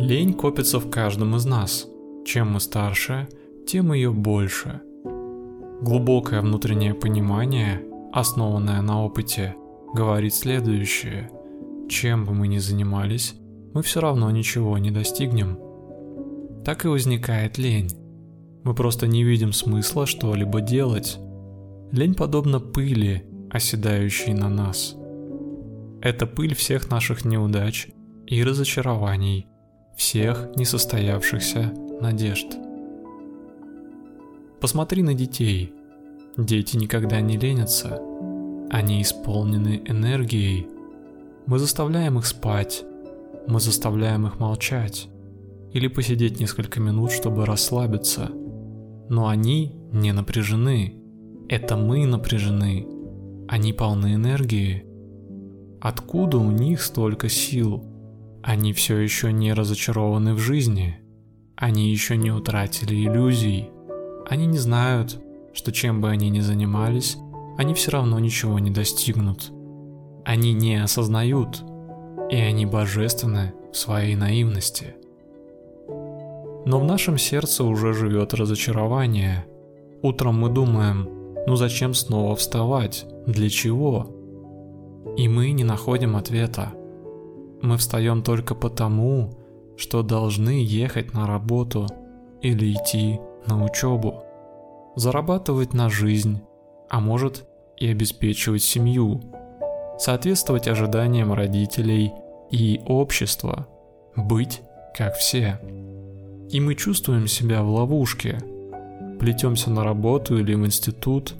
Лень копится в каждом из нас. Чем мы старше, тем ее больше. Глубокое внутреннее понимание, основанное на опыте, говорит следующее. Чем бы мы ни занимались, мы все равно ничего не достигнем. Так и возникает лень. Мы просто не видим смысла что-либо делать. Лень подобна пыли, оседающей на нас. Это пыль всех наших неудач и разочарований, всех несостоявшихся надежд. Посмотри на детей. Дети никогда не ленятся. Они исполнены энергией. Мы заставляем их спать. Мы заставляем их молчать. Или посидеть несколько минут, чтобы расслабиться. Но они не напряжены. Это мы напряжены. Они полны энергии. Откуда у них столько сил? Они все еще не разочарованы в жизни. Они еще не утратили иллюзий. Они не знают, что чем бы они ни занимались, они все равно ничего не достигнут. Они не осознают, и они божественны в своей наивности. Но в нашем сердце уже живет разочарование. Утром мы думаем, ну зачем снова вставать? Для чего? И мы не находим ответа. Мы встаем только потому, что должны ехать на работу или идти на учебу, зарабатывать на жизнь, а может и обеспечивать семью, соответствовать ожиданиям родителей и общества, быть как все. И мы чувствуем себя в ловушке. Плетемся на работу или в институт,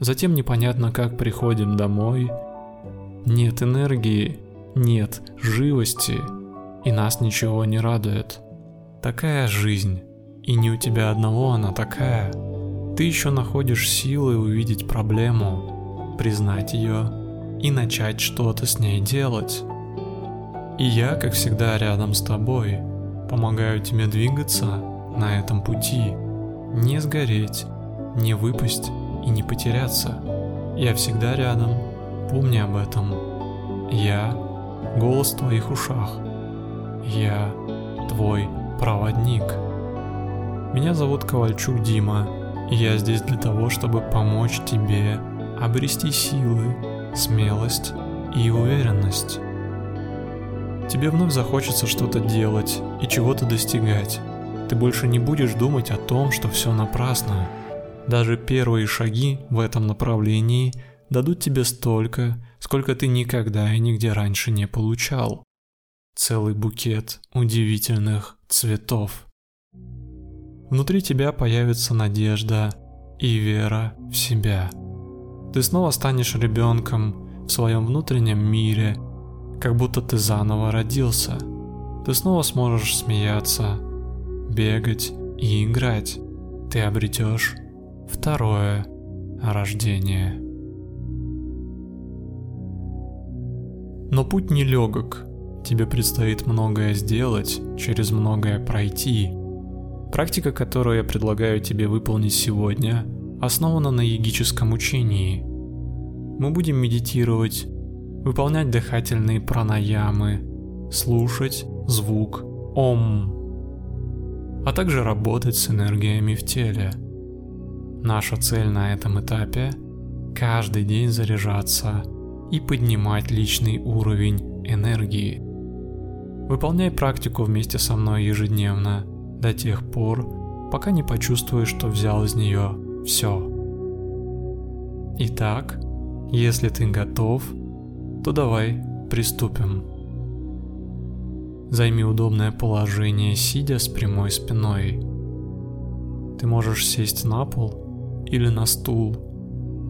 затем непонятно как приходим домой. Нет энергии, нет живости, и нас ничего не радует. Такая жизнь, и не у тебя одного она такая. Ты еще находишь силы увидеть проблему, признать ее и начать что-то с ней делать. И я, как всегда, рядом с тобой – Помогаю тебе двигаться на этом пути, не сгореть, не выпасть и не потеряться. Я всегда рядом, помни об этом. Я — голос в твоих ушах. Я — твой проводник. Меня зовут Ковальчук Дима, и я здесь для того, чтобы помочь тебе обрести силы, смелость и уверенность. Тебе вновь захочется что-то делать и чего-то достигать. Ты больше не будешь думать о том, что все напрасно. Даже первые шаги в этом направлении дадут тебе столько, сколько ты никогда и нигде раньше не получал. Целый букет удивительных цветов. Внутри тебя появится надежда и вера в себя. Ты снова станешь ребенком в своем внутреннем мире – как будто ты заново родился. Ты снова сможешь смеяться, бегать и играть. Ты обретешь второе рождение. Но путь не легок. Тебе предстоит многое сделать, через многое пройти. Практика, которую я предлагаю тебе выполнить сегодня, основана на йогическом учении. Мы будем медитировать выполнять дыхательные пранаямы, слушать звук ом, а также работать с энергиями в теле. Наша цель на этом этапе – каждый день заряжаться и поднимать личный уровень энергии. Выполняй практику вместе со мной ежедневно до тех пор, пока не почувствуешь, что взял из нее все. Итак, если ты готов – то давай приступим. Займи удобное положение, сидя с прямой спиной. Ты можешь сесть на пол или на стул.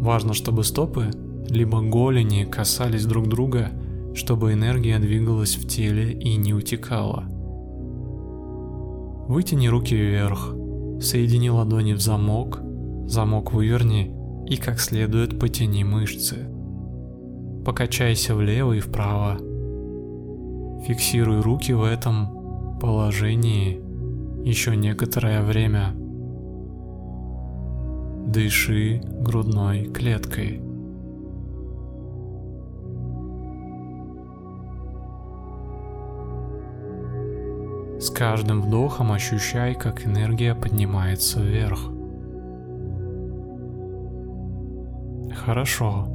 Важно, чтобы стопы либо голени касались друг друга, чтобы энергия двигалась в теле и не утекала. Вытяни руки вверх, соедини ладони в замок, замок выверни и как следует потяни мышцы. Покачайся влево и вправо. Фиксируй руки в этом положении еще некоторое время. Дыши грудной клеткой. С каждым вдохом ощущай, как энергия поднимается вверх. Хорошо.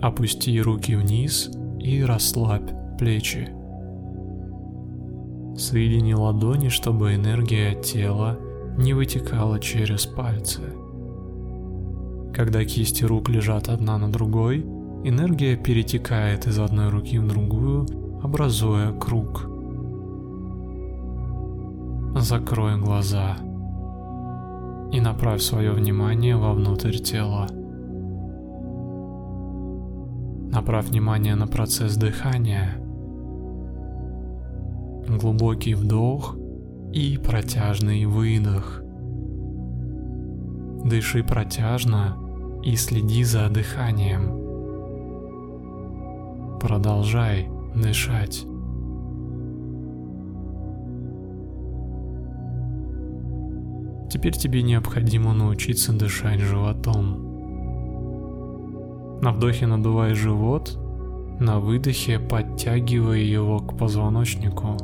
Опусти руки вниз и расслабь плечи. Соедини ладони, чтобы энергия тела не вытекала через пальцы. Когда кисти рук лежат одна на другой, энергия перетекает из одной руки в другую, образуя круг. Закрой глаза и направь свое внимание вовнутрь тела. Направь внимание на процесс дыхания. Глубокий вдох и протяжный выдох. Дыши протяжно и следи за дыханием. Продолжай дышать. Теперь тебе необходимо научиться дышать животом. На вдохе надувай живот, на выдохе подтягивай его к позвоночнику.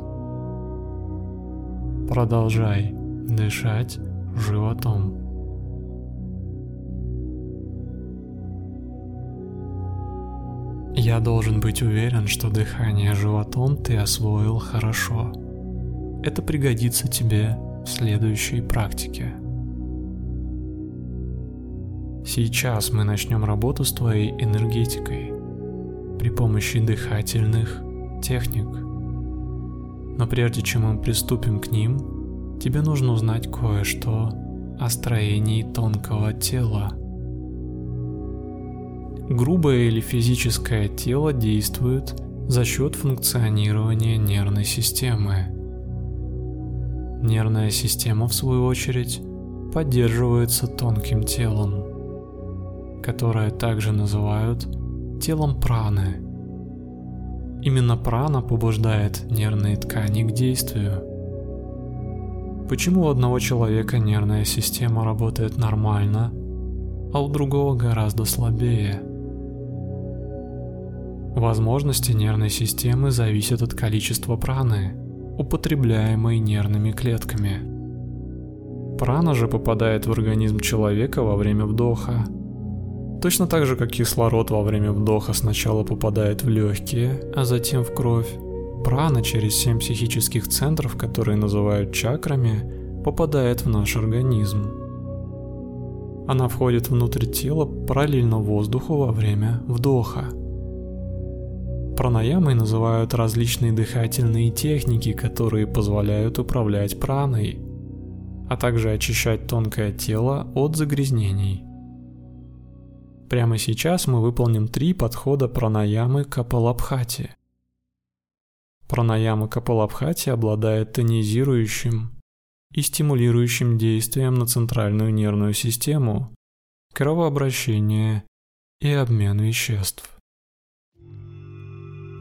Продолжай дышать животом. Я должен быть уверен, что дыхание животом ты освоил хорошо. Это пригодится тебе в следующей практике. Сейчас мы начнем работу с твоей энергетикой при помощи дыхательных техник. Но прежде чем мы приступим к ним, тебе нужно узнать кое-что о строении тонкого тела. Грубое или физическое тело действует за счет функционирования нервной системы. Нервная система, в свою очередь, поддерживается тонким телом, которое также называют телом праны. Именно прана побуждает нервные ткани к действию. Почему у одного человека нервная система работает нормально, а у другого гораздо слабее? Возможности нервной системы зависят от количества праны, употребляемой нервными клетками. Прана же попадает в организм человека во время вдоха – Точно так же, как кислород во время вдоха сначала попадает в легкие, а затем в кровь, прана через семь психических центров, которые называют чакрами, попадает в наш организм. Она входит внутрь тела параллельно воздуху во время вдоха. Пранаямой называют различные дыхательные техники, которые позволяют управлять праной, а также очищать тонкое тело от загрязнений. Прямо сейчас мы выполним три подхода пранаямы Капалабхати. Пранаяма Капалабхати обладает тонизирующим и стимулирующим действием на центральную нервную систему, кровообращение и обмен веществ.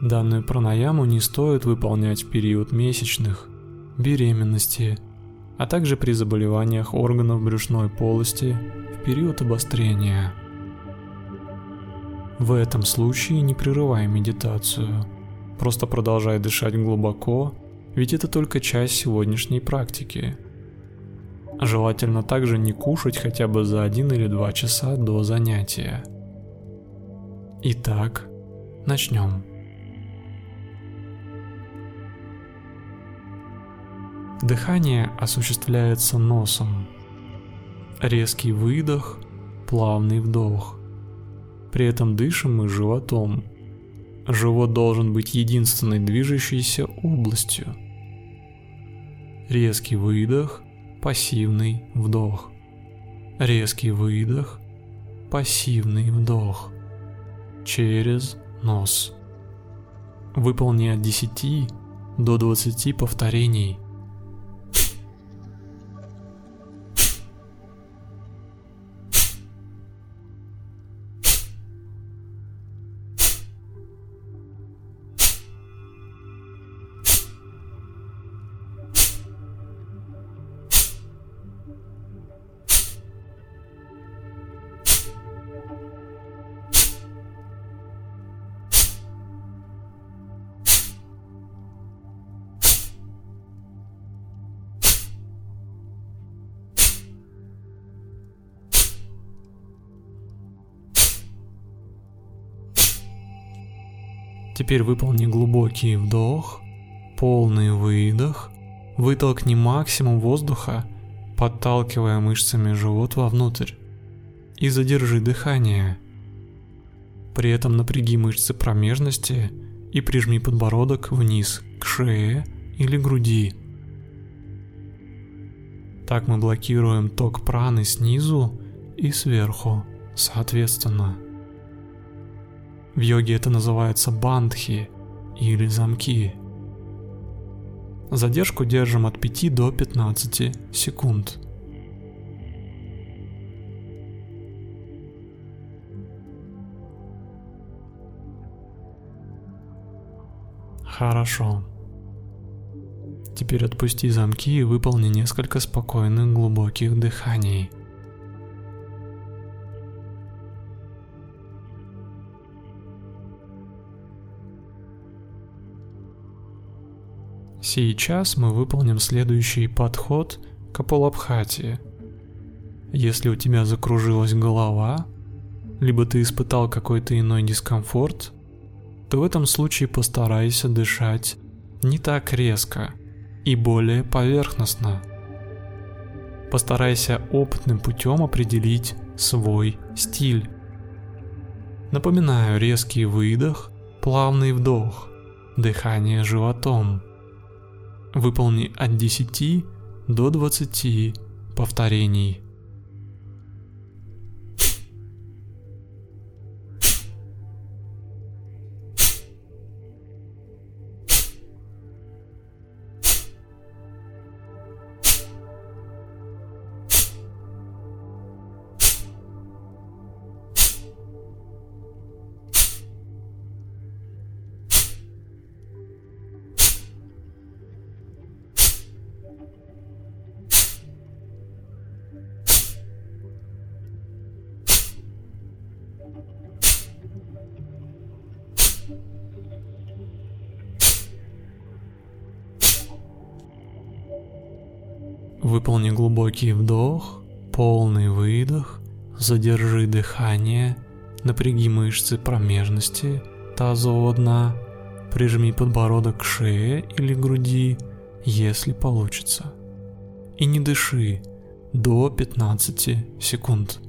Данную пранаяму не стоит выполнять в период месячных, беременности, а также при заболеваниях органов брюшной полости в период обострения – в этом случае не прерывай медитацию. Просто продолжай дышать глубоко, ведь это только часть сегодняшней практики. Желательно также не кушать хотя бы за один или два часа до занятия. Итак, начнем. Дыхание осуществляется носом. Резкий выдох, плавный вдох. При этом дышим мы животом. Живот должен быть единственной движущейся областью. Резкий выдох, пассивный вдох. Резкий выдох, пассивный вдох. Через нос. Выполни от 10 до 20 повторений – Теперь выполни глубокий вдох, полный выдох, вытолкни максимум воздуха, подталкивая мышцами живот вовнутрь. И задержи дыхание. При этом напряги мышцы промежности и прижми подбородок вниз к шее или груди. Так мы блокируем ток праны снизу и сверху, соответственно. В йоге это называется бандхи или замки. Задержку держим от 5 до 15 секунд. Хорошо. Теперь отпусти замки и выполни несколько спокойных глубоких дыханий. Сейчас мы выполним следующий подход к Апалабхати. Если у тебя закружилась голова, либо ты испытал какой-то иной дискомфорт, то в этом случае постарайся дышать не так резко – и более поверхностно. Постарайся опытным путем определить свой стиль. Напоминаю, резкий выдох, плавный вдох, дыхание животом. Выполни от 10 до 20 повторений. Выполни глубокий вдох, полный выдох, задержи дыхание, напряги мышцы промежности, тазового дна, прижми подбородок к шее или груди, если получится. И не дыши до 15 секунд.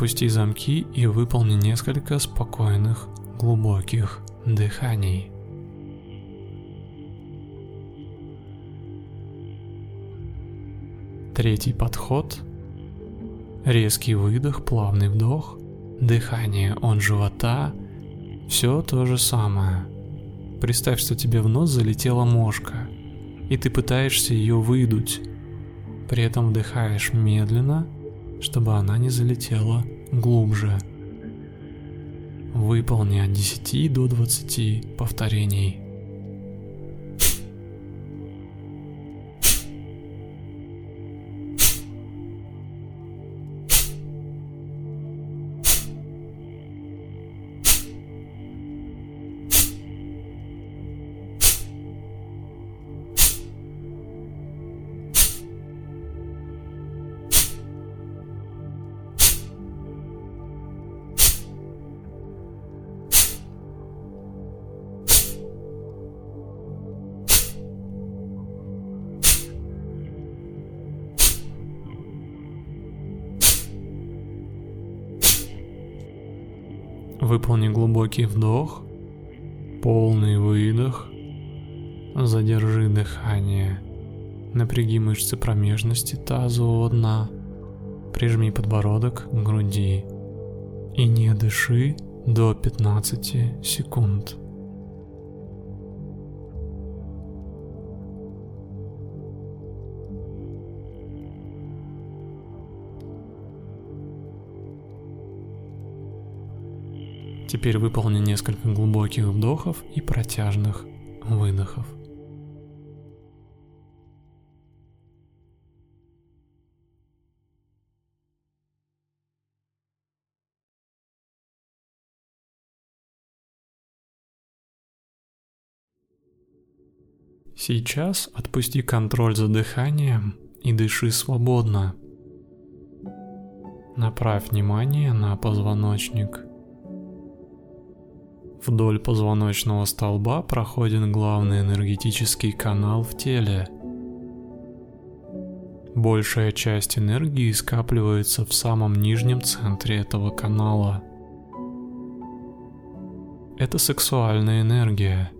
Отпусти замки и выполни несколько спокойных, глубоких дыханий. Третий подход. Резкий выдох, плавный вдох, дыхание от живота. Все то же самое. Представь, что тебе в нос залетела мошка, и ты пытаешься ее выдуть. При этом вдыхаешь медленно – чтобы она не залетела глубже. Выполни от 10 до 20 повторений. Выполни глубокий вдох, полный выдох, задержи дыхание, напряги мышцы промежности тазового дна, прижми подбородок к груди. И не дыши до 15 секунд. Теперь выполни несколько глубоких вдохов и протяжных выдохов. Сейчас отпусти контроль за дыханием и дыши свободно. Направь внимание на позвоночник. Вдоль позвоночного столба проходит главный энергетический канал в теле. Большая часть энергии скапливается в самом нижнем центре этого канала. Это сексуальная энергия.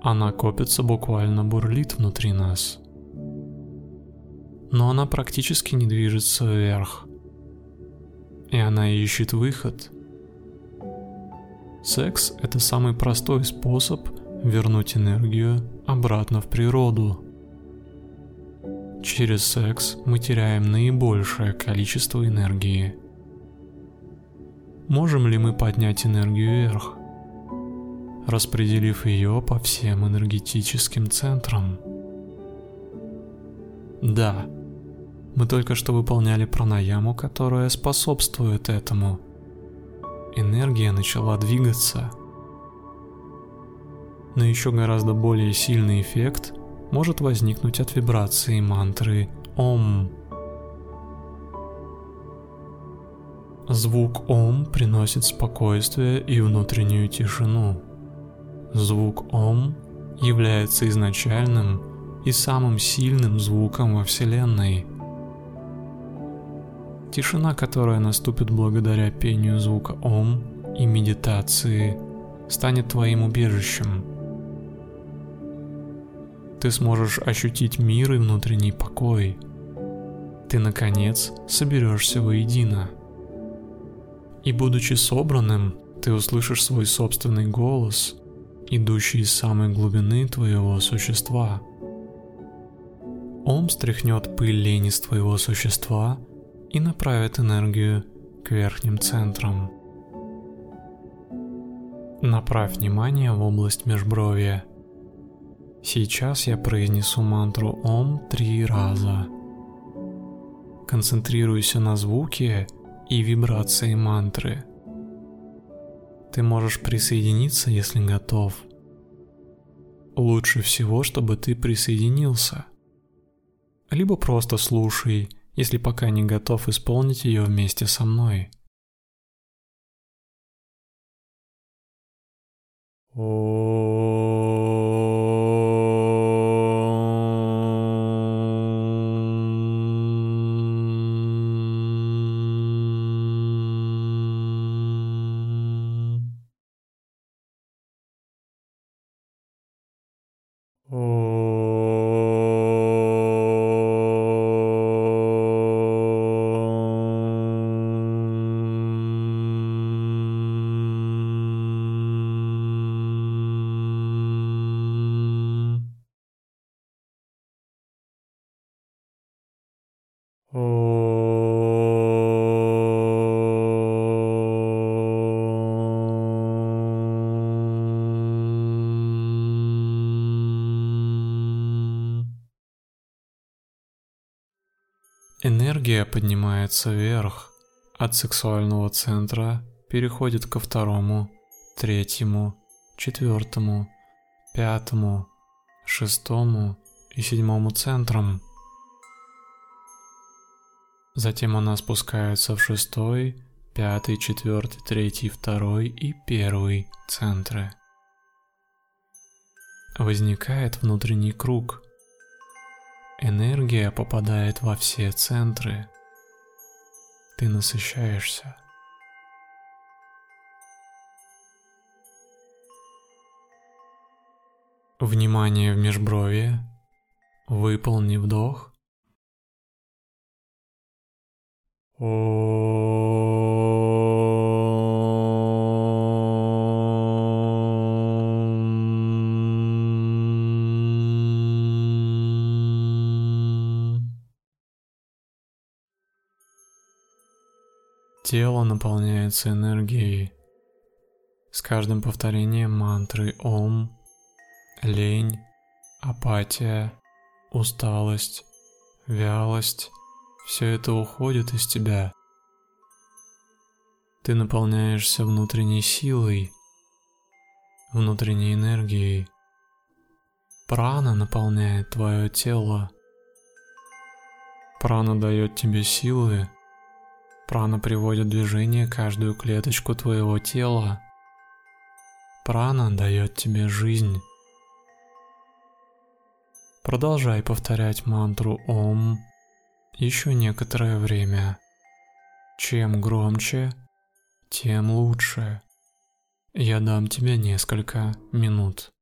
Она копится, буквально бурлит внутри нас. Но она практически не движется вверх. И она ищет выход – Секс – это самый простой способ вернуть энергию обратно в природу. Через секс мы теряем наибольшее количество энергии. Можем ли мы поднять энергию вверх, распределив ее по всем энергетическим центрам? Да, мы только что выполняли пранаяму, которая способствует этому – энергия начала двигаться. Но еще гораздо более сильный эффект может возникнуть от вибрации мантры «Ом». Звук «Ом» приносит спокойствие и внутреннюю тишину. Звук «Ом» является изначальным и самым сильным звуком во Вселенной – Тишина, которая наступит благодаря пению звука Ом и медитации, станет твоим убежищем. Ты сможешь ощутить мир и внутренний покой. Ты, наконец, соберешься воедино. И будучи собранным, ты услышишь свой собственный голос, идущий из самой глубины твоего существа. Ом стряхнет пыль лени с твоего существа – и направит энергию к верхним центрам. Направь внимание в область межбровья. Сейчас я произнесу мантру Ом три раза. Концентрируйся на звуке и вибрации мантры. Ты можешь присоединиться, если готов. Лучше всего, чтобы ты присоединился. Либо просто слушай если пока не готов исполнить ее вместе со мной. Энергия поднимается вверх, от сексуального центра переходит ко второму, третьему, четвертому, пятому, шестому и седьмому центрам. Затем она спускается в шестой, пятый, четвертый, третий, второй и первый центры. Возникает внутренний круг – Энергия попадает во все центры. Ты насыщаешься. Внимание в межбровье. Выполни вдох. О. Тело наполняется энергией. С каждым повторением мантры Ом, лень, апатия, усталость, вялость, все это уходит из тебя. Ты наполняешься внутренней силой, внутренней энергией. Прана наполняет твое тело. Прана дает тебе силы. Прана приводит в движение каждую клеточку твоего тела. Прана дает тебе жизнь. Продолжай повторять мантру Ом еще некоторое время. Чем громче, тем лучше. Я дам тебе несколько минут.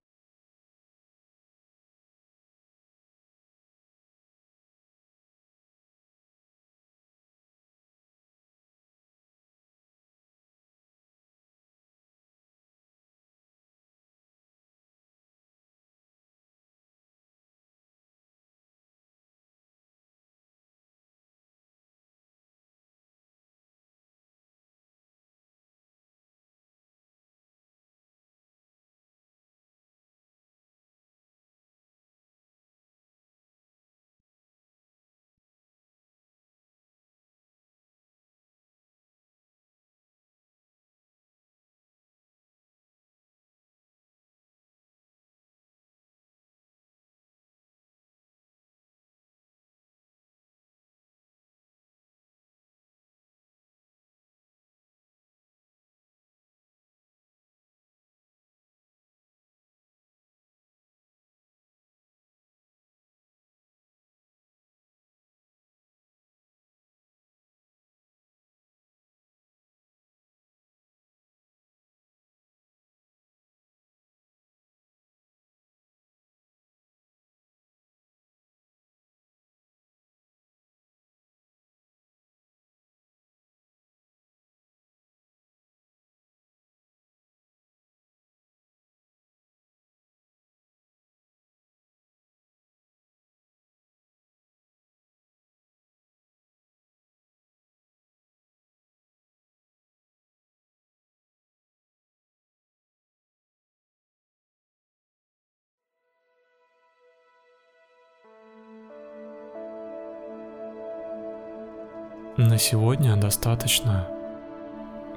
На сегодня достаточно.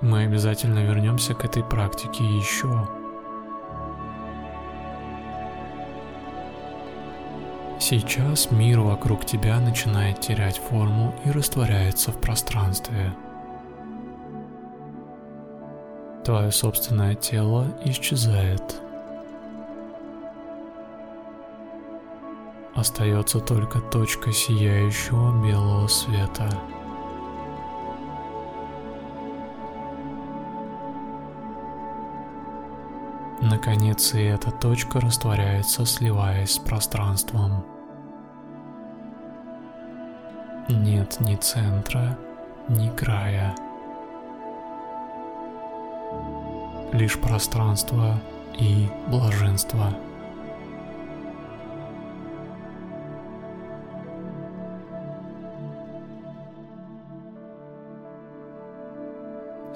Мы обязательно вернемся к этой практике еще. Сейчас мир вокруг тебя начинает терять форму и растворяется в пространстве. Твое собственное тело исчезает. Остается только точка сияющего белого света. Наконец и эта точка растворяется, сливаясь с пространством. Нет ни центра, ни края. Лишь пространство и блаженство.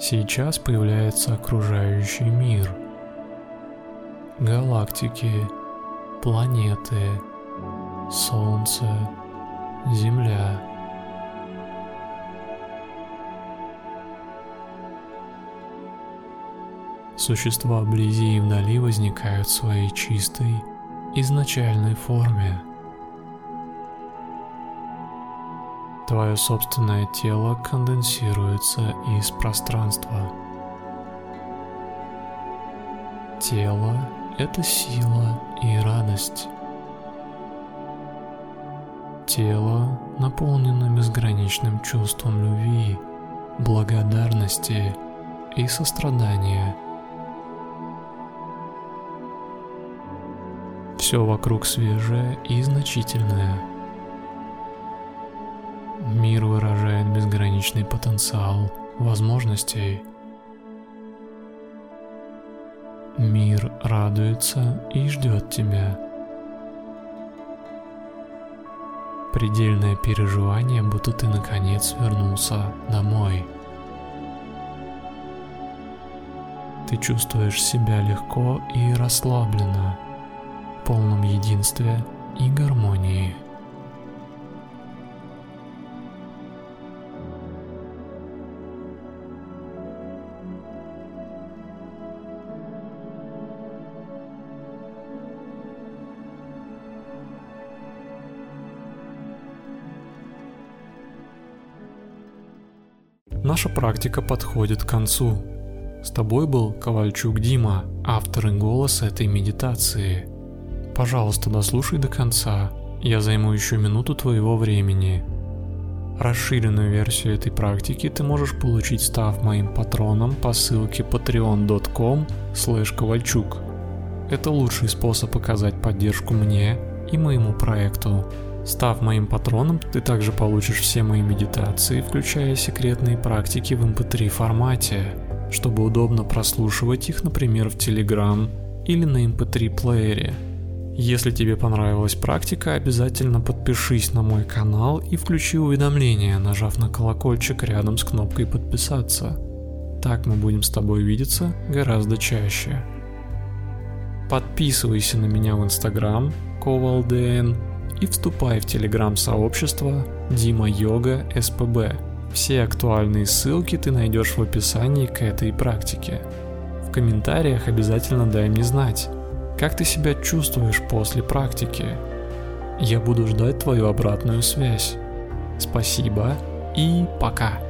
Сейчас появляется окружающий мир – галактики, планеты, Солнце, Земля. Существа вблизи и вдали возникают в своей чистой, изначальной форме. Твое собственное тело конденсируется из пространства. Тело это сила и радость. Тело наполнено безграничным чувством любви, благодарности и сострадания. Все вокруг свежее и значительное. Мир выражает безграничный потенциал возможностей – Мир радуется и ждет тебя. Предельное переживание, будто ты наконец вернулся домой. Ты чувствуешь себя легко и расслабленно, в полном единстве и гармонии. Наша практика подходит к концу. С тобой был Ковальчук Дима, автор и голос этой медитации. Пожалуйста, дослушай до конца. Я займу еще минуту твоего времени. Расширенную версию этой практики ты можешь получить, став моим патроном по ссылке patreon.com ковальчук. Это лучший способ оказать поддержку мне и моему проекту. Став моим патроном, ты также получишь все мои медитации, включая секретные практики в mp3 эм формате, чтобы удобно прослушивать их, например, в Telegram или на mp3 эм плеере. Если тебе понравилась практика, обязательно подпишись на мой канал и включи уведомления, нажав на колокольчик рядом с кнопкой подписаться. Так мы будем с тобой видеться гораздо чаще. Подписывайся на меня в Instagram, ковалдн, и вступай в телеграм-сообщество Дима Йога СПБ. Все актуальные ссылки ты найдешь в описании к этой практике. В комментариях обязательно дай мне знать, как ты себя чувствуешь после практики. Я буду ждать твою обратную связь. Спасибо и пока.